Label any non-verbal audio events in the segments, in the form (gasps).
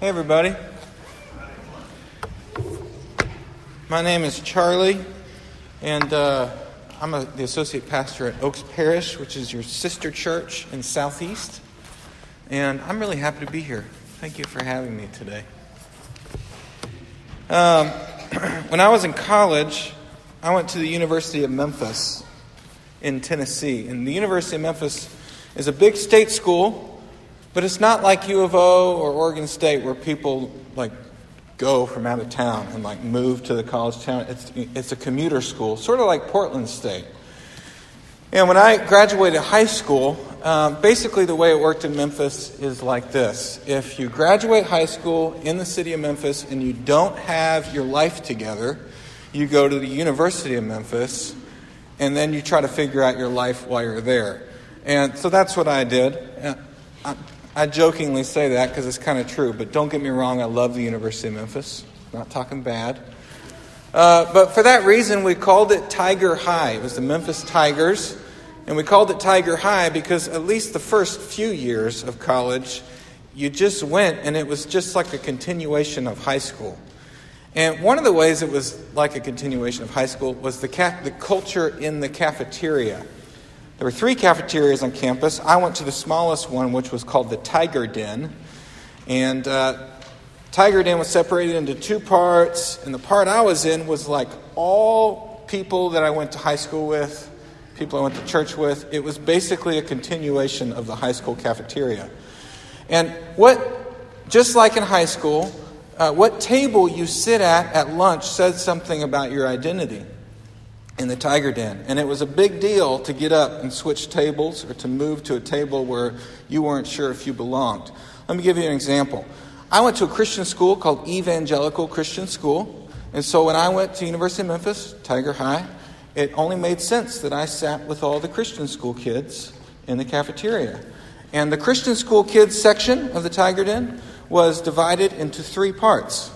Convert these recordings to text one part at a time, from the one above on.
Hey, everybody. My name is Charlie, and uh, I'm a, the associate pastor at Oaks Parish, which is your sister church in Southeast. And I'm really happy to be here. Thank you for having me today. Um, (clears throat) when I was in college, I went to the University of Memphis in Tennessee. And the University of Memphis is a big state school but it's not like U of O or Oregon State where people like go from out of town and like move to the college town. It's, it's a commuter school, sort of like Portland State. And when I graduated high school, um, basically the way it worked in Memphis is like this. If you graduate high school in the city of Memphis and you don't have your life together, you go to the University of Memphis and then you try to figure out your life while you're there. And so that's what I did. I jokingly say that because it's kind of true, but don't get me wrong, I love the University of Memphis. Not talking bad. Uh, but for that reason, we called it Tiger High. It was the Memphis Tigers. And we called it Tiger High because at least the first few years of college, you just went and it was just like a continuation of high school. And one of the ways it was like a continuation of high school was the, ca- the culture in the cafeteria. There were three cafeterias on campus. I went to the smallest one, which was called the Tiger Den. And uh, Tiger Den was separated into two parts. And the part I was in was like all people that I went to high school with, people I went to church with. It was basically a continuation of the high school cafeteria. And what, just like in high school, uh, what table you sit at at lunch says something about your identity in the tiger den. And it was a big deal to get up and switch tables or to move to a table where you weren't sure if you belonged. Let me give you an example. I went to a Christian school called Evangelical Christian School. And so when I went to University of Memphis, Tiger High, it only made sense that I sat with all the Christian school kids in the cafeteria. And the Christian school kids section of the Tiger Den was divided into three parts.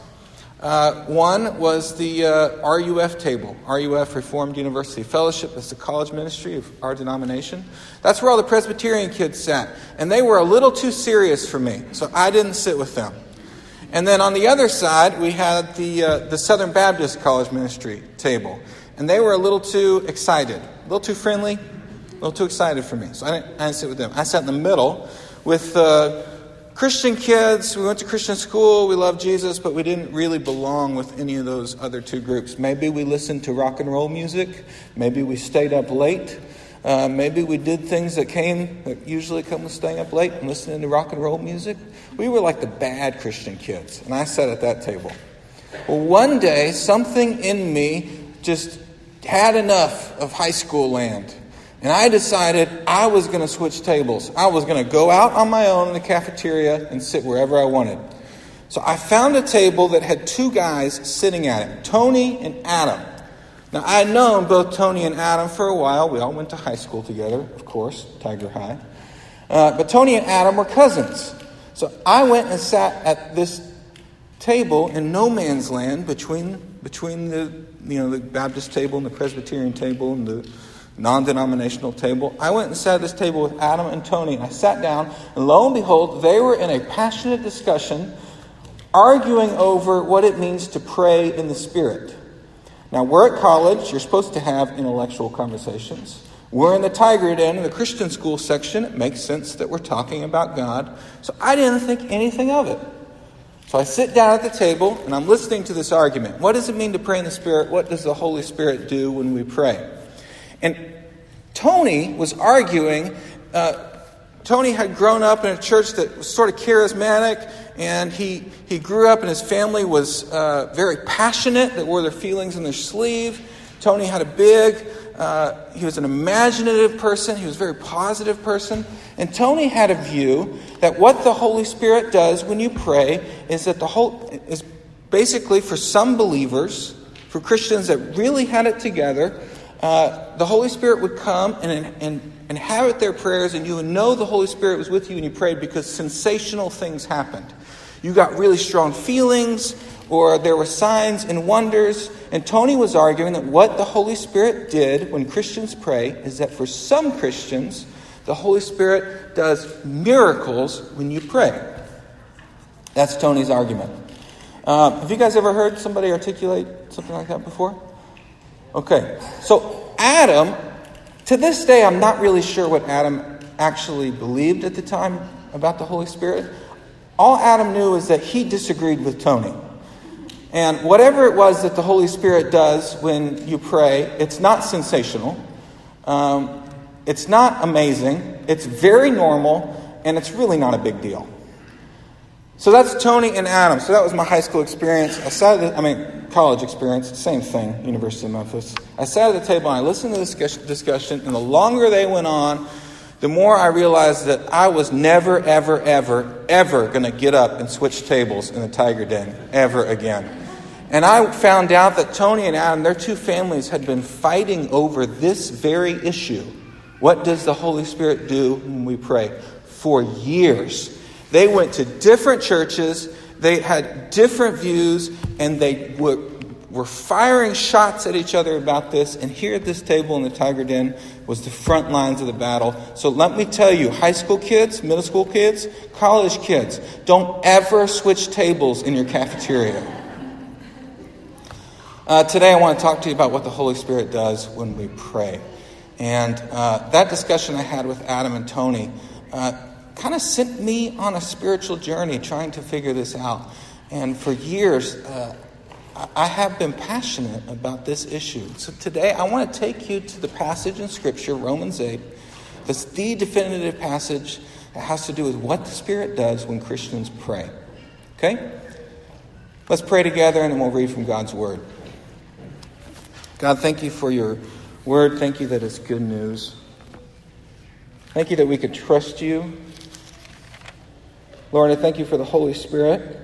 Uh, one was the uh, RUF table, RUF Reformed University Fellowship. That's the college ministry of our denomination. That's where all the Presbyterian kids sat. And they were a little too serious for me, so I didn't sit with them. And then on the other side, we had the, uh, the Southern Baptist College Ministry table. And they were a little too excited, a little too friendly, a little too excited for me. So I didn't, I didn't sit with them. I sat in the middle with uh, Christian kids, we went to Christian school, we loved Jesus, but we didn't really belong with any of those other two groups. Maybe we listened to rock and roll music, maybe we stayed up late, uh, maybe we did things that came, that usually come with staying up late and listening to rock and roll music. We were like the bad Christian kids, and I sat at that table. Well, one day, something in me just had enough of high school land. And I decided I was going to switch tables. I was going to go out on my own in the cafeteria and sit wherever I wanted. So I found a table that had two guys sitting at it Tony and Adam. Now, I had known both Tony and Adam for a while. We all went to high school together, of course, Tiger High. Uh, but Tony and Adam were cousins. So I went and sat at this table in no man's land between, between the, you know, the Baptist table and the Presbyterian table and the non denominational table. I went and sat at this table with Adam and Tony, and I sat down, and lo and behold, they were in a passionate discussion, arguing over what it means to pray in the Spirit. Now, we're at college, you're supposed to have intellectual conversations. We're in the Tiger Den in the Christian school section. It makes sense that we're talking about God. So I didn't think anything of it. So I sit down at the table and I'm listening to this argument. What does it mean to pray in the Spirit? What does the Holy Spirit do when we pray? And Tony was arguing. Uh, Tony had grown up in a church that was sort of charismatic, and he, he grew up and his family was uh, very passionate, that wore their feelings in their sleeve. Tony had a big, uh, he was an imaginative person, he was a very positive person. And Tony had a view that what the Holy Spirit does when you pray is that the whole is basically for some believers, for Christians that really had it together, uh, the Holy Spirit would come and, and inhabit their prayers, and you would know the Holy Spirit was with you when you prayed because sensational things happened. You got really strong feelings, or there were signs and wonders. And Tony was arguing that what the Holy Spirit did when Christians pray is that for some Christians, the Holy Spirit does miracles when you pray. That's Tony's argument. Uh, have you guys ever heard somebody articulate something like that before? Okay. So, Adam, to this day, I'm not really sure what Adam actually believed at the time about the Holy Spirit. All Adam knew is that he disagreed with Tony. And whatever it was that the Holy Spirit does when you pray, it's not sensational. Um, it's not amazing. It's very normal. And it's really not a big deal. So that's Tony and Adam. So that was my high school experience. I sat at the, I mean, college experience, same thing, University of Memphis. I sat at the table and I listened to the discussion, and the longer they went on, the more I realized that I was never, ever, ever, ever going to get up and switch tables in the Tiger Den ever again. And I found out that Tony and Adam, their two families, had been fighting over this very issue. What does the Holy Spirit do when we pray? For years. They went to different churches, they had different views, and they were, were firing shots at each other about this. And here at this table in the Tiger Den was the front lines of the battle. So let me tell you, high school kids, middle school kids, college kids, don't ever switch tables in your cafeteria. Uh, today, I want to talk to you about what the Holy Spirit does when we pray. And uh, that discussion I had with Adam and Tony uh, kind of sent me on a spiritual journey trying to figure this out. And for years, uh, I have been passionate about this issue. So today, I want to take you to the passage in Scripture, Romans 8. That's the definitive passage that has to do with what the Spirit does when Christians pray. Okay? Let's pray together and then we'll read from God's Word. God, thank you for your Word. Thank you that it's good news. Thank you that we could trust you Lord, I thank you for the Holy Spirit.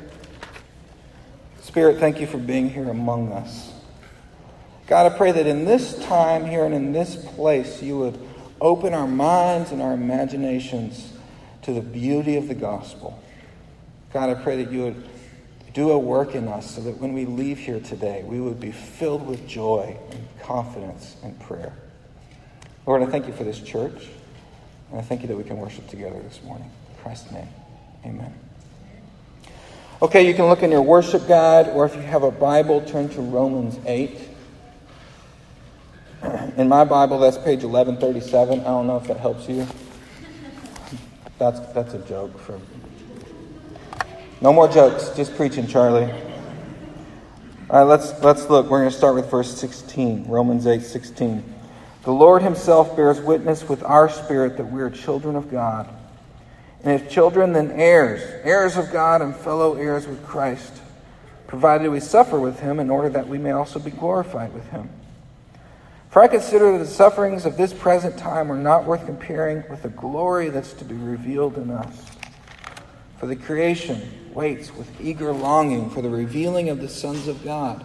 Spirit, thank you for being here among us. God, I pray that in this time here and in this place, you would open our minds and our imaginations to the beauty of the gospel. God, I pray that you would do a work in us so that when we leave here today, we would be filled with joy and confidence and prayer. Lord, I thank you for this church, and I thank you that we can worship together this morning. In Christ's name. Amen. Okay, you can look in your worship guide, or if you have a Bible, turn to Romans 8. (clears throat) In my Bible, that's page 1137. I don't know if that helps you. That's, that's a joke. For... No more jokes, just preaching, Charlie. All right, let's, let's look. We're going to start with verse 16, Romans 8 16. The Lord Himself bears witness with our spirit that we are children of God. And if children, then heirs, heirs of God and fellow heirs with Christ, provided we suffer with him in order that we may also be glorified with him. For I consider that the sufferings of this present time are not worth comparing with the glory that's to be revealed in us. For the creation waits with eager longing for the revealing of the sons of God.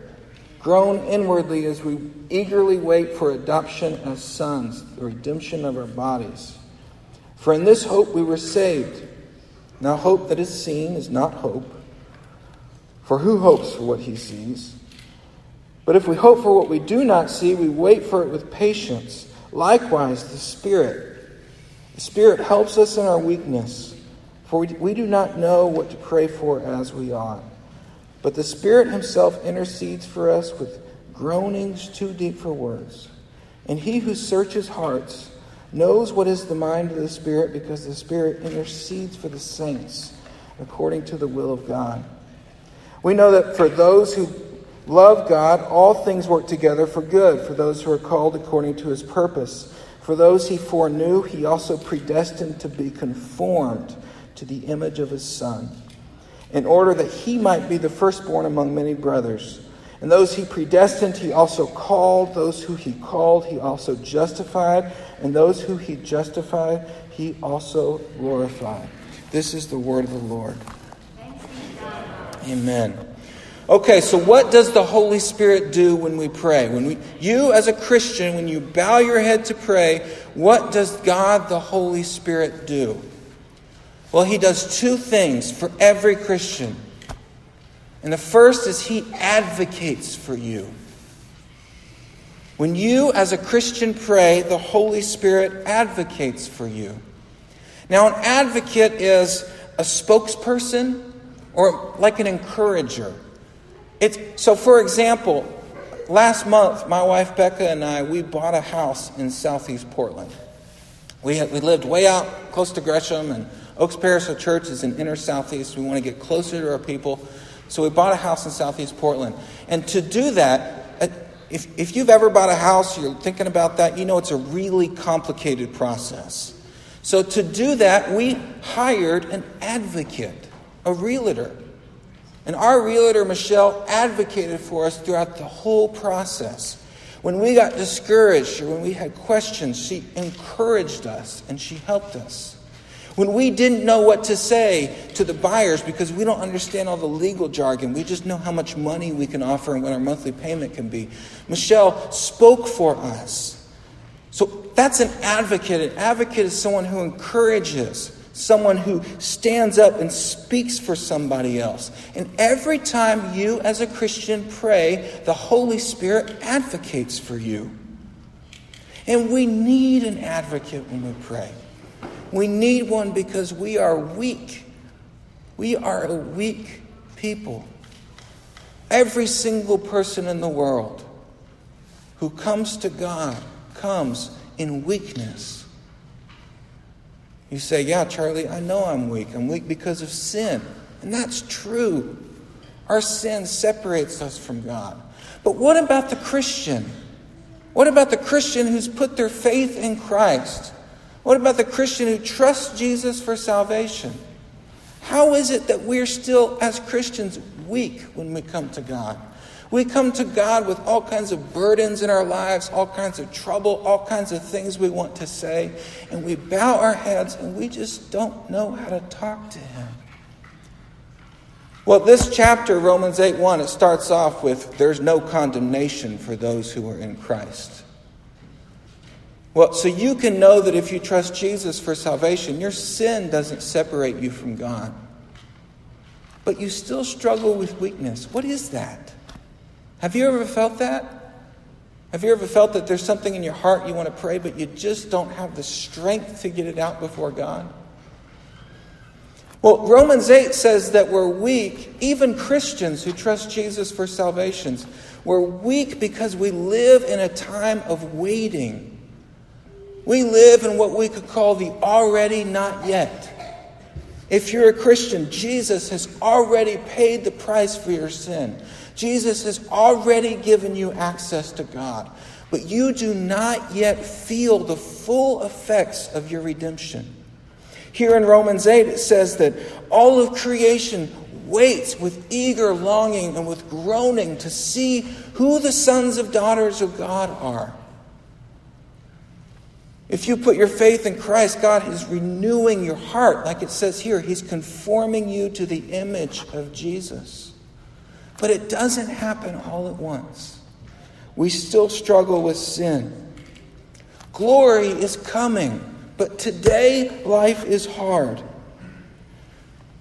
groan inwardly as we eagerly wait for adoption as sons, the redemption of our bodies. For in this hope we were saved. Now, hope that is seen is not hope. For who hopes for what he sees? But if we hope for what we do not see, we wait for it with patience. Likewise, the Spirit. The Spirit helps us in our weakness, for we, we do not know what to pray for as we ought. But the Spirit Himself intercedes for us with groanings too deep for words. And He who searches hearts knows what is the mind of the Spirit because the Spirit intercedes for the saints according to the will of God. We know that for those who love God, all things work together for good, for those who are called according to His purpose. For those He foreknew, He also predestined to be conformed to the image of His Son in order that he might be the firstborn among many brothers. And those he predestined, he also called. Those who he called, he also justified. And those who he justified, he also glorified. This is the word of the Lord. Amen. Okay, so what does the Holy Spirit do when we pray? When we, you, as a Christian, when you bow your head to pray, what does God, the Holy Spirit, do? Well, He does two things for every Christian. And the first is He advocates for you. When you, as a Christian, pray, the Holy Spirit advocates for you. Now, an advocate is a spokesperson or like an encourager. It's, so, for example, last month, my wife Becca and I, we bought a house in southeast Portland. We, had, we lived way out close to Gresham, and Oaks Parish Church is in inner southeast. We want to get closer to our people. So we bought a house in southeast Portland. And to do that, uh, if, if you've ever bought a house, you're thinking about that, you know it's a really complicated process. So to do that, we hired an advocate, a realtor. And our realtor, Michelle, advocated for us throughout the whole process. When we got discouraged or when we had questions, she encouraged us and she helped us. When we didn't know what to say to the buyers because we don't understand all the legal jargon, we just know how much money we can offer and what our monthly payment can be. Michelle spoke for us. So that's an advocate. An advocate is someone who encourages, someone who stands up and speaks for somebody else. And every time you, as a Christian, pray, the Holy Spirit advocates for you. And we need an advocate when we pray. We need one because we are weak. We are a weak people. Every single person in the world who comes to God comes in weakness. You say, Yeah, Charlie, I know I'm weak. I'm weak because of sin. And that's true. Our sin separates us from God. But what about the Christian? What about the Christian who's put their faith in Christ? What about the Christian who trusts Jesus for salvation? How is it that we're still, as Christians, weak when we come to God? We come to God with all kinds of burdens in our lives, all kinds of trouble, all kinds of things we want to say, and we bow our heads and we just don't know how to talk to Him. Well, this chapter, Romans 8 1, it starts off with there's no condemnation for those who are in Christ. Well, so you can know that if you trust Jesus for salvation, your sin doesn't separate you from God. But you still struggle with weakness. What is that? Have you ever felt that? Have you ever felt that there's something in your heart you want to pray, but you just don't have the strength to get it out before God? Well, Romans 8 says that we're weak, even Christians who trust Jesus for salvations. We're weak because we live in a time of waiting. We live in what we could call the already not yet. If you're a Christian, Jesus has already paid the price for your sin. Jesus has already given you access to God. But you do not yet feel the full effects of your redemption. Here in Romans 8, it says that all of creation waits with eager longing and with groaning to see who the sons of daughters of God are. If you put your faith in Christ, God is renewing your heart. Like it says here, He's conforming you to the image of Jesus. But it doesn't happen all at once. We still struggle with sin. Glory is coming, but today life is hard.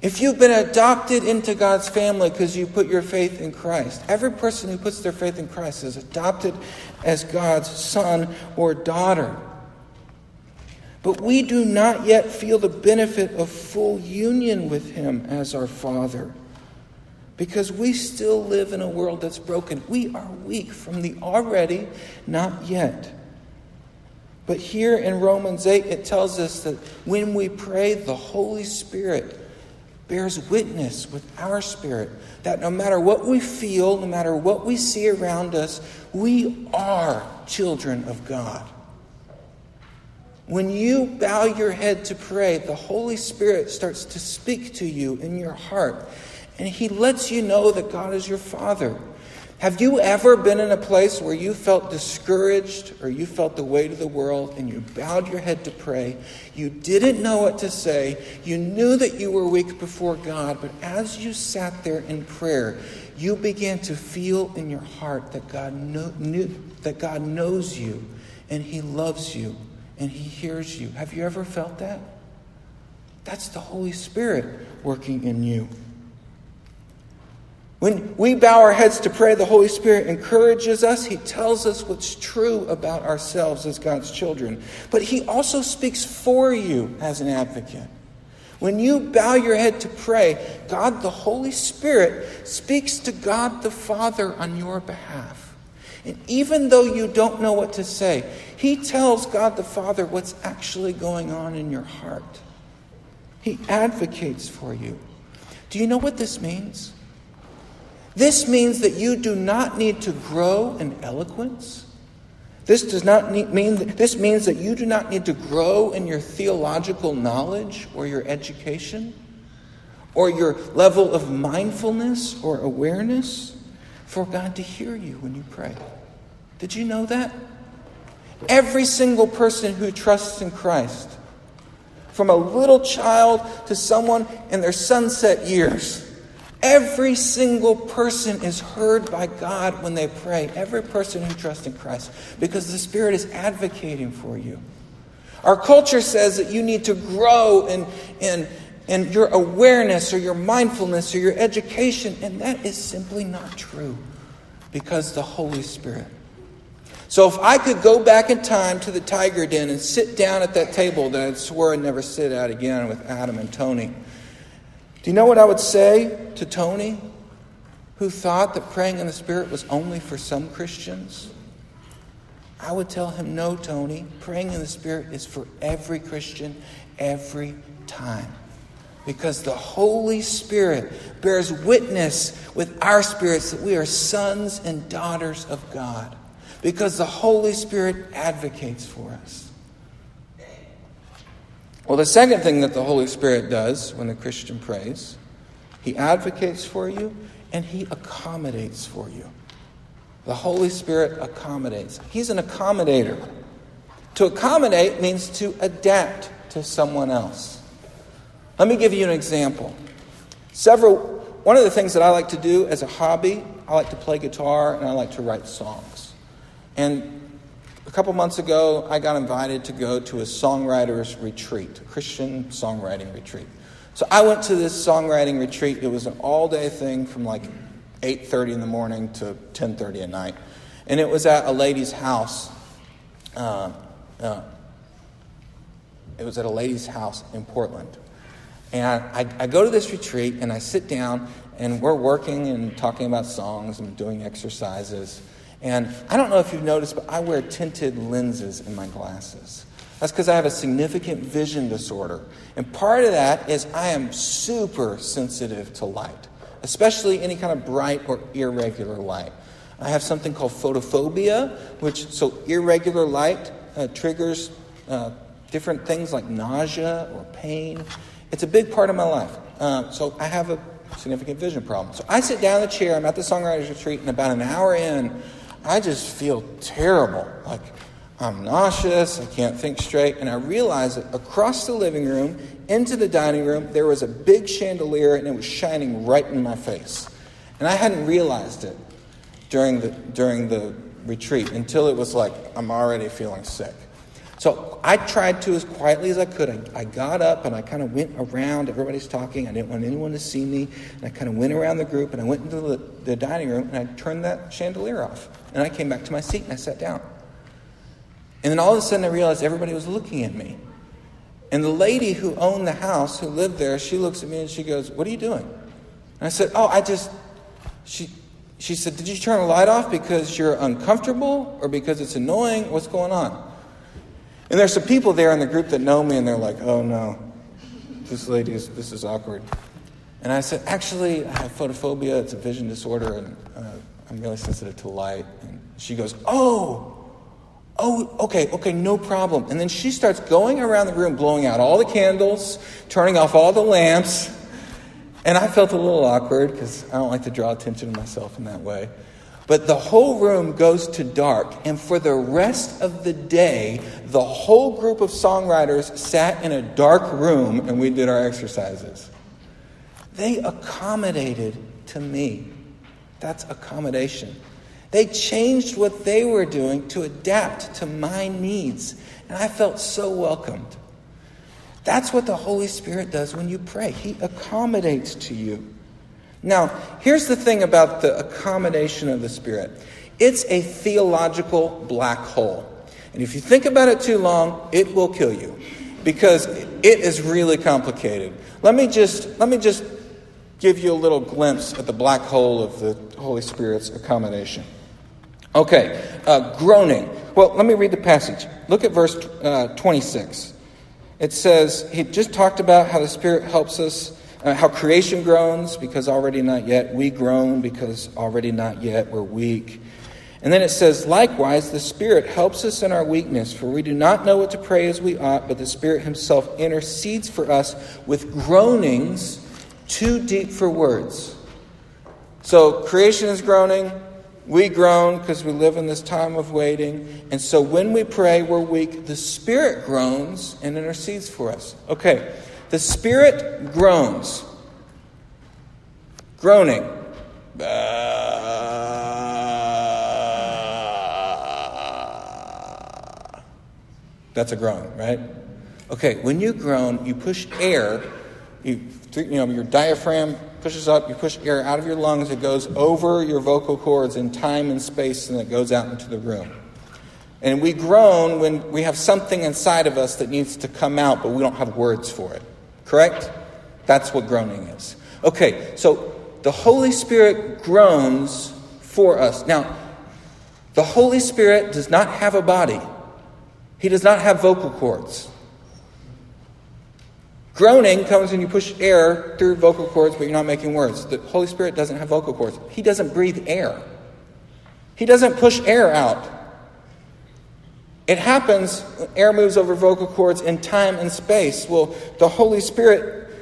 If you've been adopted into God's family because you put your faith in Christ, every person who puts their faith in Christ is adopted as God's son or daughter. But we do not yet feel the benefit of full union with Him as our Father because we still live in a world that's broken. We are weak from the already, not yet. But here in Romans 8, it tells us that when we pray, the Holy Spirit bears witness with our spirit that no matter what we feel, no matter what we see around us, we are children of God. When you bow your head to pray, the Holy Spirit starts to speak to you in your heart. And He lets you know that God is your Father. Have you ever been in a place where you felt discouraged or you felt the weight of the world and you bowed your head to pray? You didn't know what to say. You knew that you were weak before God, but as you sat there in prayer, you began to feel in your heart that God, knew, that God knows you and He loves you and He hears you. Have you ever felt that? That's the Holy Spirit working in you. When we bow our heads to pray, the Holy Spirit encourages us. He tells us what's true about ourselves as God's children. But He also speaks for you as an advocate. When you bow your head to pray, God the Holy Spirit speaks to God the Father on your behalf. And even though you don't know what to say, He tells God the Father what's actually going on in your heart. He advocates for you. Do you know what this means? This means that you do not need to grow in eloquence. This does not mean that, this means that you do not need to grow in your theological knowledge or your education or your level of mindfulness or awareness for God to hear you when you pray. Did you know that? Every single person who trusts in Christ, from a little child to someone in their sunset years, Every single person is heard by God when they pray. Every person who trusts in Christ. Because the Spirit is advocating for you. Our culture says that you need to grow in, in, in your awareness or your mindfulness or your education. And that is simply not true. Because the Holy Spirit. So if I could go back in time to the tiger den and sit down at that table that I swore I'd never sit at again with Adam and Tony do you know what I would say to Tony, who thought that praying in the Spirit was only for some Christians? I would tell him, no, Tony, praying in the Spirit is for every Christian every time. Because the Holy Spirit bears witness with our spirits that we are sons and daughters of God. Because the Holy Spirit advocates for us. Well, the second thing that the Holy Spirit does when the Christian prays, he advocates for you and he accommodates for you. The Holy Spirit accommodates. He's an accommodator. To accommodate means to adapt to someone else. Let me give you an example. Several one of the things that I like to do as a hobby, I like to play guitar and I like to write songs. And a couple months ago, I got invited to go to a songwriters retreat, a Christian songwriting retreat. So I went to this songwriting retreat. It was an all-day thing from like 8:30 in the morning to 10:30 at night, and it was at a lady's house. Uh, uh, it was at a lady's house in Portland, and I, I go to this retreat and I sit down and we're working and talking about songs and doing exercises. And I don't know if you've noticed, but I wear tinted lenses in my glasses. That's because I have a significant vision disorder. And part of that is I am super sensitive to light, especially any kind of bright or irregular light. I have something called photophobia, which, so irregular light uh, triggers uh, different things like nausea or pain. It's a big part of my life. Uh, so I have a significant vision problem. So I sit down in the chair, I'm at the songwriter's retreat, and about an hour in, I just feel terrible. Like I'm nauseous, I can't think straight. And I realize that across the living room, into the dining room, there was a big chandelier and it was shining right in my face. And I hadn't realized it during the, during the retreat until it was like, I'm already feeling sick. So I tried to as quietly as I could. I, I got up and I kind of went around. Everybody's talking. I didn't want anyone to see me. And I kind of went around the group and I went into the, the dining room and I turned that chandelier off. And I came back to my seat and I sat down. And then all of a sudden I realized everybody was looking at me. And the lady who owned the house, who lived there, she looks at me and she goes, What are you doing? And I said, Oh, I just, she, she said, Did you turn the light off because you're uncomfortable or because it's annoying? What's going on? And there's some people there in the group that know me, and they're like, oh no, this lady is, this is awkward. And I said, actually, I have photophobia. It's a vision disorder, and uh, I'm really sensitive to light. And she goes, oh, oh, okay, okay, no problem. And then she starts going around the room, blowing out all the candles, turning off all the lamps. And I felt a little awkward because I don't like to draw attention to myself in that way. But the whole room goes to dark, and for the rest of the day, the whole group of songwriters sat in a dark room and we did our exercises. They accommodated to me. That's accommodation. They changed what they were doing to adapt to my needs, and I felt so welcomed. That's what the Holy Spirit does when you pray. He accommodates to you. Now, here's the thing about the accommodation of the Spirit it's a theological black hole. And if you think about it too long, it will kill you because it is really complicated. Let me just, let me just give you a little glimpse at the black hole of the Holy Spirit's accommodation. Okay, uh, groaning. Well, let me read the passage. Look at verse uh, 26. It says, he just talked about how the Spirit helps us, uh, how creation groans because already not yet. We groan because already not yet. We're weak. And then it says, likewise, the Spirit helps us in our weakness, for we do not know what to pray as we ought, but the Spirit Himself intercedes for us with groanings too deep for words. So creation is groaning. We groan because we live in this time of waiting. And so when we pray, we're weak. The Spirit groans and intercedes for us. Okay, the Spirit groans. Groaning. That's a groan, right? Okay, when you groan, you push air, you, you know, your diaphragm pushes up, you push air out of your lungs, it goes over your vocal cords in time and space, and it goes out into the room. And we groan when we have something inside of us that needs to come out, but we don't have words for it. Correct? That's what groaning is. Okay, so the Holy Spirit groans for us. Now, the Holy Spirit does not have a body. He does not have vocal cords. Groaning comes when you push air through vocal cords, but you're not making words. The Holy Spirit doesn't have vocal cords. He doesn't breathe air. He doesn't push air out. It happens air moves over vocal cords in time and space. Well, the Holy Spirit,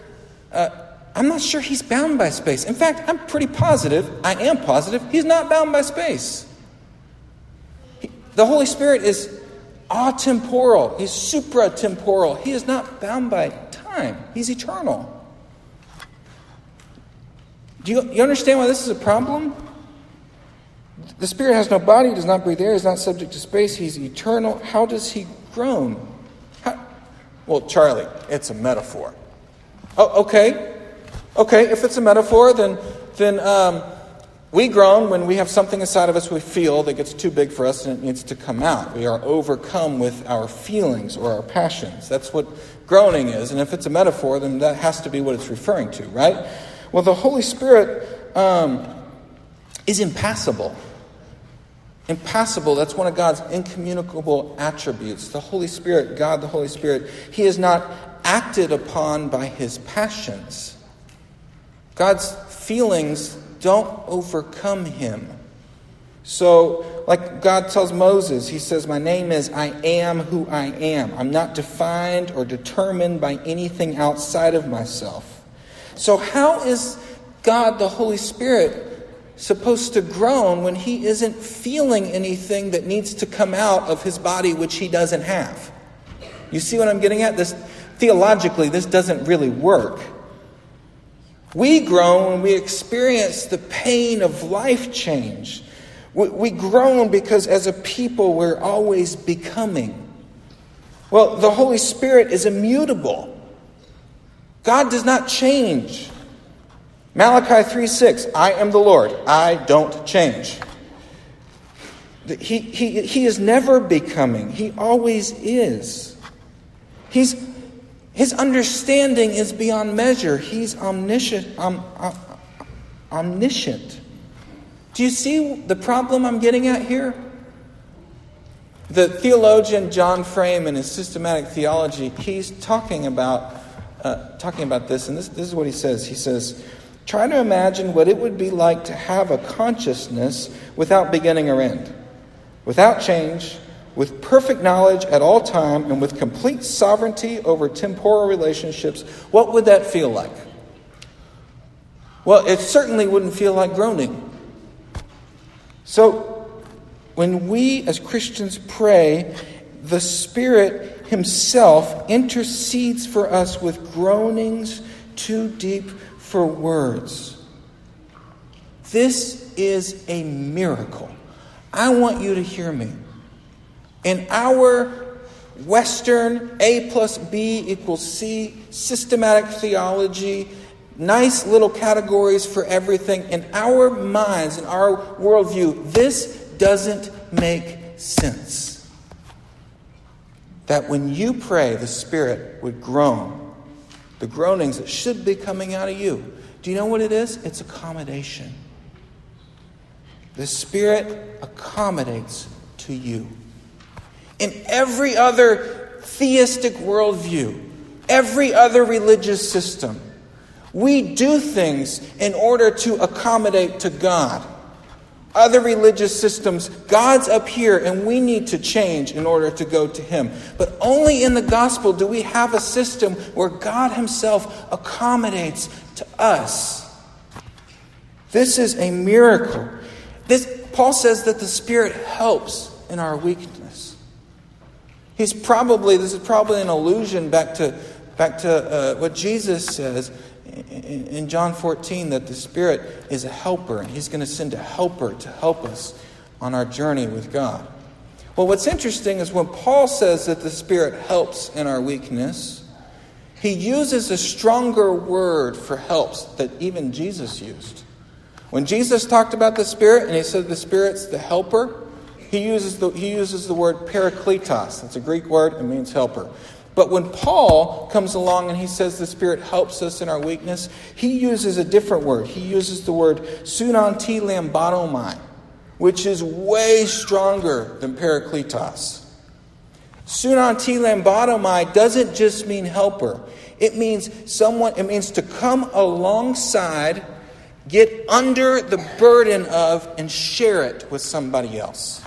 uh, I'm not sure he's bound by space. In fact, I'm pretty positive, I am positive, he's not bound by space. He, the Holy Spirit is atemporal, he's supratemporal. He is not bound by time, he's eternal. Do you, you understand why this is a problem? The Spirit has no body, does not breathe air, is not subject to space, he's eternal. How does he groan? How? Well, Charlie, it's a metaphor. Oh, okay. Okay, if it's a metaphor, then, then um, we groan when we have something inside of us we feel that gets too big for us and it needs to come out. We are overcome with our feelings or our passions. That's what groaning is. And if it's a metaphor, then that has to be what it's referring to, right? Well, the Holy Spirit um, is impassible. Impassible, that's one of God's incommunicable attributes. The Holy Spirit, God the Holy Spirit, He is not acted upon by His passions. God's feelings don't overcome him. So, like God tells Moses, He says, My name is I am who I am. I'm not defined or determined by anything outside of myself. So, how is God, the Holy Spirit, supposed to groan when He isn't feeling anything that needs to come out of His body which He doesn't have? You see what I'm getting at? This theologically, this doesn't really work. We groan when we experience the pain of life change. We groan because as a people we're always becoming. Well, the Holy Spirit is immutable. God does not change. Malachi 3 6, I am the Lord, I don't change. He, he, he is never becoming, he always is. He's his understanding is beyond measure. He's omniscient. Omniscient. Do you see the problem I'm getting at here? The theologian John Frame, in his systematic theology, he's talking about uh, talking about this, and this, this is what he says. He says, "Try to imagine what it would be like to have a consciousness without beginning or end, without change, with perfect knowledge at all time and with complete sovereignty over temporal relationships, what would that feel like? Well, it certainly wouldn't feel like groaning. So, when we as Christians pray, the Spirit Himself intercedes for us with groanings too deep for words. This is a miracle. I want you to hear me. In our Western A plus B equals C systematic theology, nice little categories for everything, in our minds, in our worldview, this doesn't make sense. That when you pray, the Spirit would groan, the groanings that should be coming out of you. Do you know what it is? It's accommodation. The Spirit accommodates to you. In every other theistic worldview, every other religious system, we do things in order to accommodate to God. Other religious systems, God's up here and we need to change in order to go to Him. But only in the gospel do we have a system where God Himself accommodates to us. This is a miracle. This, Paul says that the Spirit helps in our weakness. He's probably, this is probably an allusion back to, back to uh, what Jesus says in, John 14 that the Spirit is a helper, and He's going to send a helper to help us on our journey with God. Well, what's interesting is when Paul says that the Spirit helps in our weakness, he uses a stronger word for helps that even Jesus used. When Jesus talked about the Spirit and he said the Spirit's the helper, he uses the, he uses the word parakletos. That's a Greek word, it means helper. But when Paul comes along and he says the Spirit helps us in our weakness, he uses a different word. He uses the word sunanti lambatomai, which is way stronger than parakletos. Sunanti lambatomai doesn't just mean helper. It means someone, it means to come alongside get under the burden of and share it with somebody else.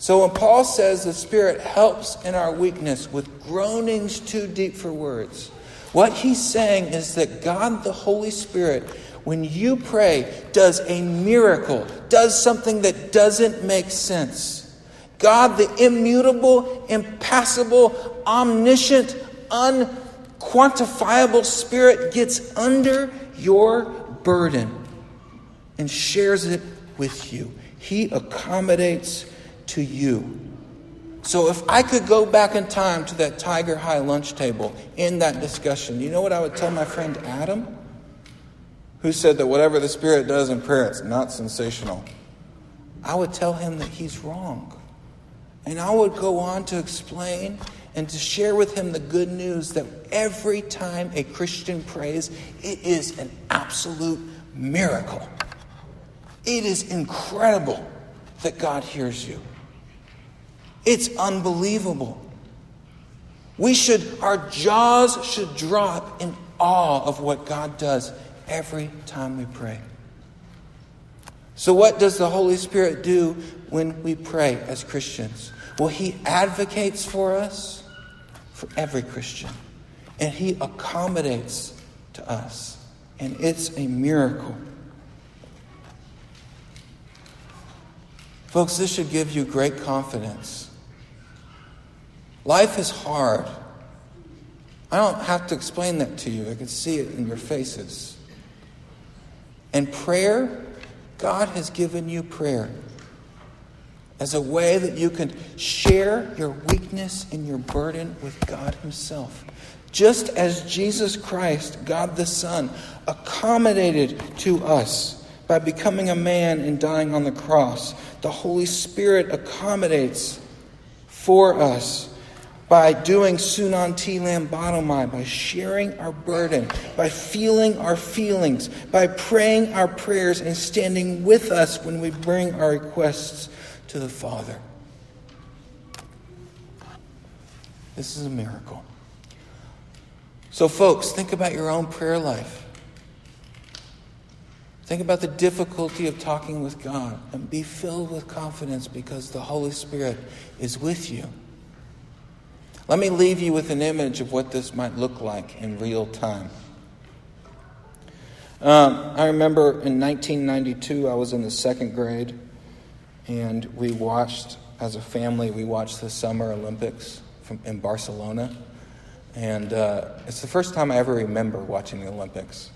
So when Paul says the Spirit helps in our weakness with groanings too deep for words, what he's saying is that God the Holy Spirit, when you pray, does a miracle, does something that doesn't make sense. God, the immutable, impassible, omniscient, unquantifiable Spirit, gets under your burden and shares it with you. He accommodates to you. So if I could go back in time to that Tiger High lunch table in that discussion, you know what I would tell my friend Adam? Who said that whatever the Spirit does in prayer, it's not sensational. I would tell him that he's wrong. And I would go on to explain and to share with him the good news that every time a Christian prays, it is an absolute miracle. It is incredible that God hears you. It's unbelievable. We should, our jaws should drop in awe of what God does every time we pray. So, what does the Holy Spirit do when we pray as Christians? Well, He advocates for us for every Christian. And He accommodates to us. And it's a miracle. Folks, this should give you great confidence. Life is hard. I don't have to explain that to you. I can see it in your faces. And prayer, God has given you prayer as a way that you can share your weakness and your burden with God Himself. Just as Jesus Christ, God the Son, accommodated to us by becoming a man and dying on the cross, the Holy Spirit accommodates for us by doing sunanti lambatomai, by sharing our burden, by feeling our feelings, by praying our prayers and standing with us when we bring our requests to the Father. This is a miracle. So, folks, think about your own prayer life. Think about the difficulty of talking with God and be filled with confidence because the Holy Spirit is with you. Let me leave you with an image of what this might look like in real time. Um, I remember in 1992, I was in the second grade and we watched, as a family, we watched the Summer Olympics from, in Barcelona. And uh, it's the first time I ever remember watching the Olympics.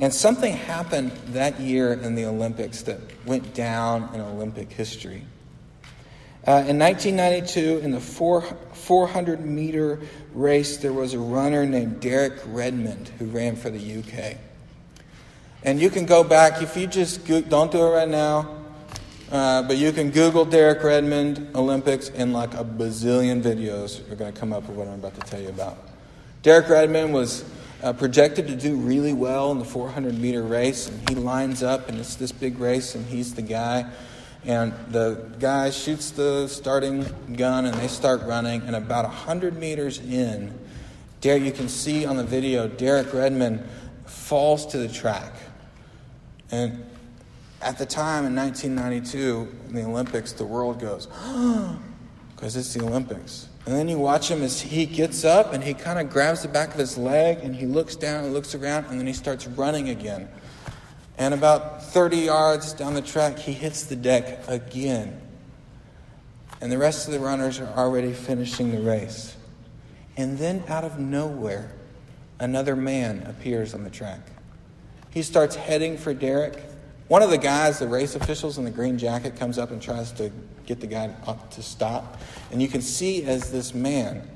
And something happened that year in the Olympics that went down in Olympic history. Uh, in 1992, in the four, 400 meter race, there was a runner named Derek Redmond who ran for the UK. And you can go back, if you just go, don't do it right now, uh, but you can Google Derek Redmond Olympics, and like a bazillion videos are going to come up with what I'm about to tell you about. Derek Redmond was uh, projected to do really well in the 400 meter race, and he lines up, and it's this big race, and he's the guy. And the guy shoots the starting gun, and they start running. And about 100 meters in, Derek, you can see on the video, Derek Redmond falls to the track. And at the time in 1992, in the Olympics, the world goes, (gasps) because it's the Olympics. And then you watch him as he gets up and he kind of grabs the back of his leg and he looks down and looks around and then he starts running again. And about 30 yards down the track, he hits the deck again. And the rest of the runners are already finishing the race. And then, out of nowhere, another man appears on the track. He starts heading for Derek. One of the guys, the race officials in the green jacket, comes up and tries to get the guy to stop. And you can see as this man,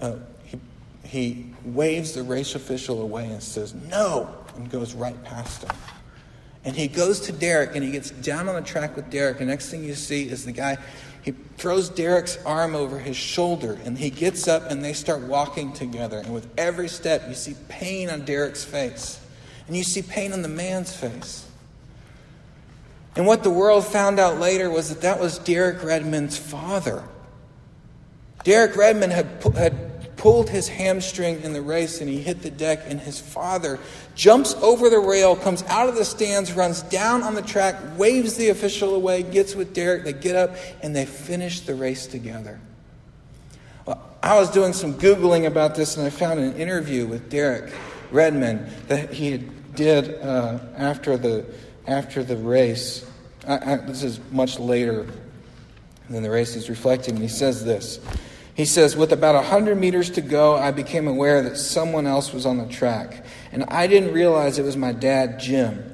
uh, he, he waves the race official away and says, No, and goes right past him. And he goes to Derek and he gets down on the track with Derek. And next thing you see is the guy, he throws Derek's arm over his shoulder and he gets up and they start walking together. And with every step, you see pain on Derek's face. And you see pain on the man's face. And what the world found out later was that that was Derek Redmond's father. Derek Redmond had, had pulled his hamstring in the race and he hit the deck, and his father jumps over the rail, comes out of the stands, runs down on the track, waves the official away, gets with Derek. They get up and they finish the race together. Well, I was doing some Googling about this and I found an interview with Derek Redmond that he did uh, after, the, after the race. I, I, this is much later than the race is reflecting. And he says this. He says, With about 100 meters to go, I became aware that someone else was on the track. And I didn't realize it was my dad, Jim.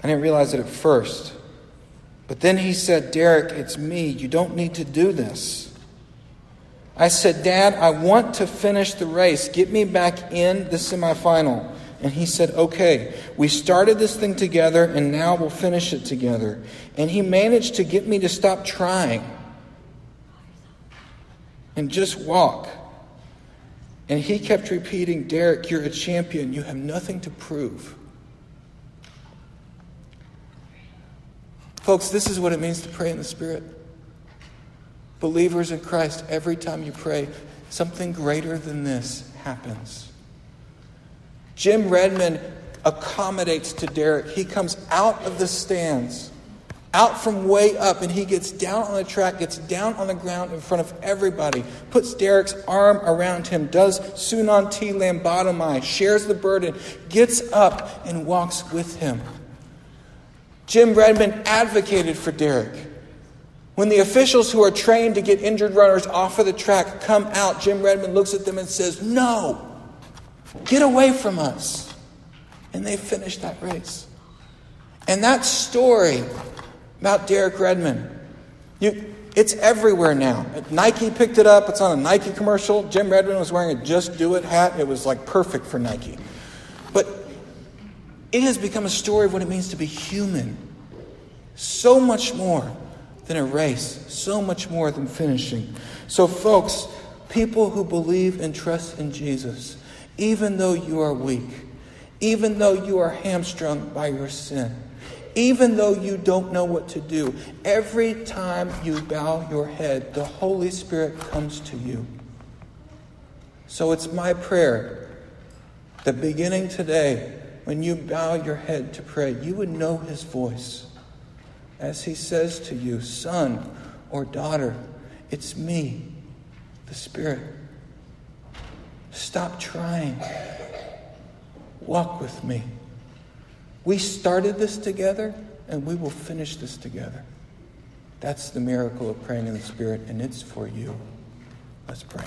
I didn't realize it at first. But then he said, Derek, it's me. You don't need to do this. I said, Dad, I want to finish the race. Get me back in the semifinal. And he said, Okay, we started this thing together, and now we'll finish it together. And he managed to get me to stop trying and just walk. And he kept repeating, Derek, you're a champion. You have nothing to prove. Folks, this is what it means to pray in the Spirit. Believers in Christ, every time you pray, something greater than this happens. Jim Redmond accommodates to Derek. He comes out of the stands out from way up, and he gets down on the track, gets down on the ground in front of everybody, puts Derek's arm around him, does sunantilambanomai, shares the burden, gets up, and walks with him. Jim Redmond advocated for Derek. When the officials who are trained to get injured runners off of the track come out, Jim Redmond looks at them and says, No, get away from us. And they finish that race. And that story about Derek Redmond. You, it's everywhere now. Nike picked it up. It's on a Nike commercial. Jim Redmond was wearing a Just Do It hat. It was like perfect for Nike. But it has become a story of what it means to be human. So much more than a race, so much more than finishing. So, folks, people who believe and trust in Jesus, even though you are weak, even though you are hamstrung by your sin, even though you don't know what to do, every time you bow your head, the Holy Spirit comes to you. So it's my prayer that beginning today, when you bow your head to pray, you would know His voice as He says to you, Son or daughter, it's me, the Spirit. Stop trying. Walk with me. We started this together, and we will finish this together. That's the miracle of praying in the Spirit, and it's for you. Let's pray.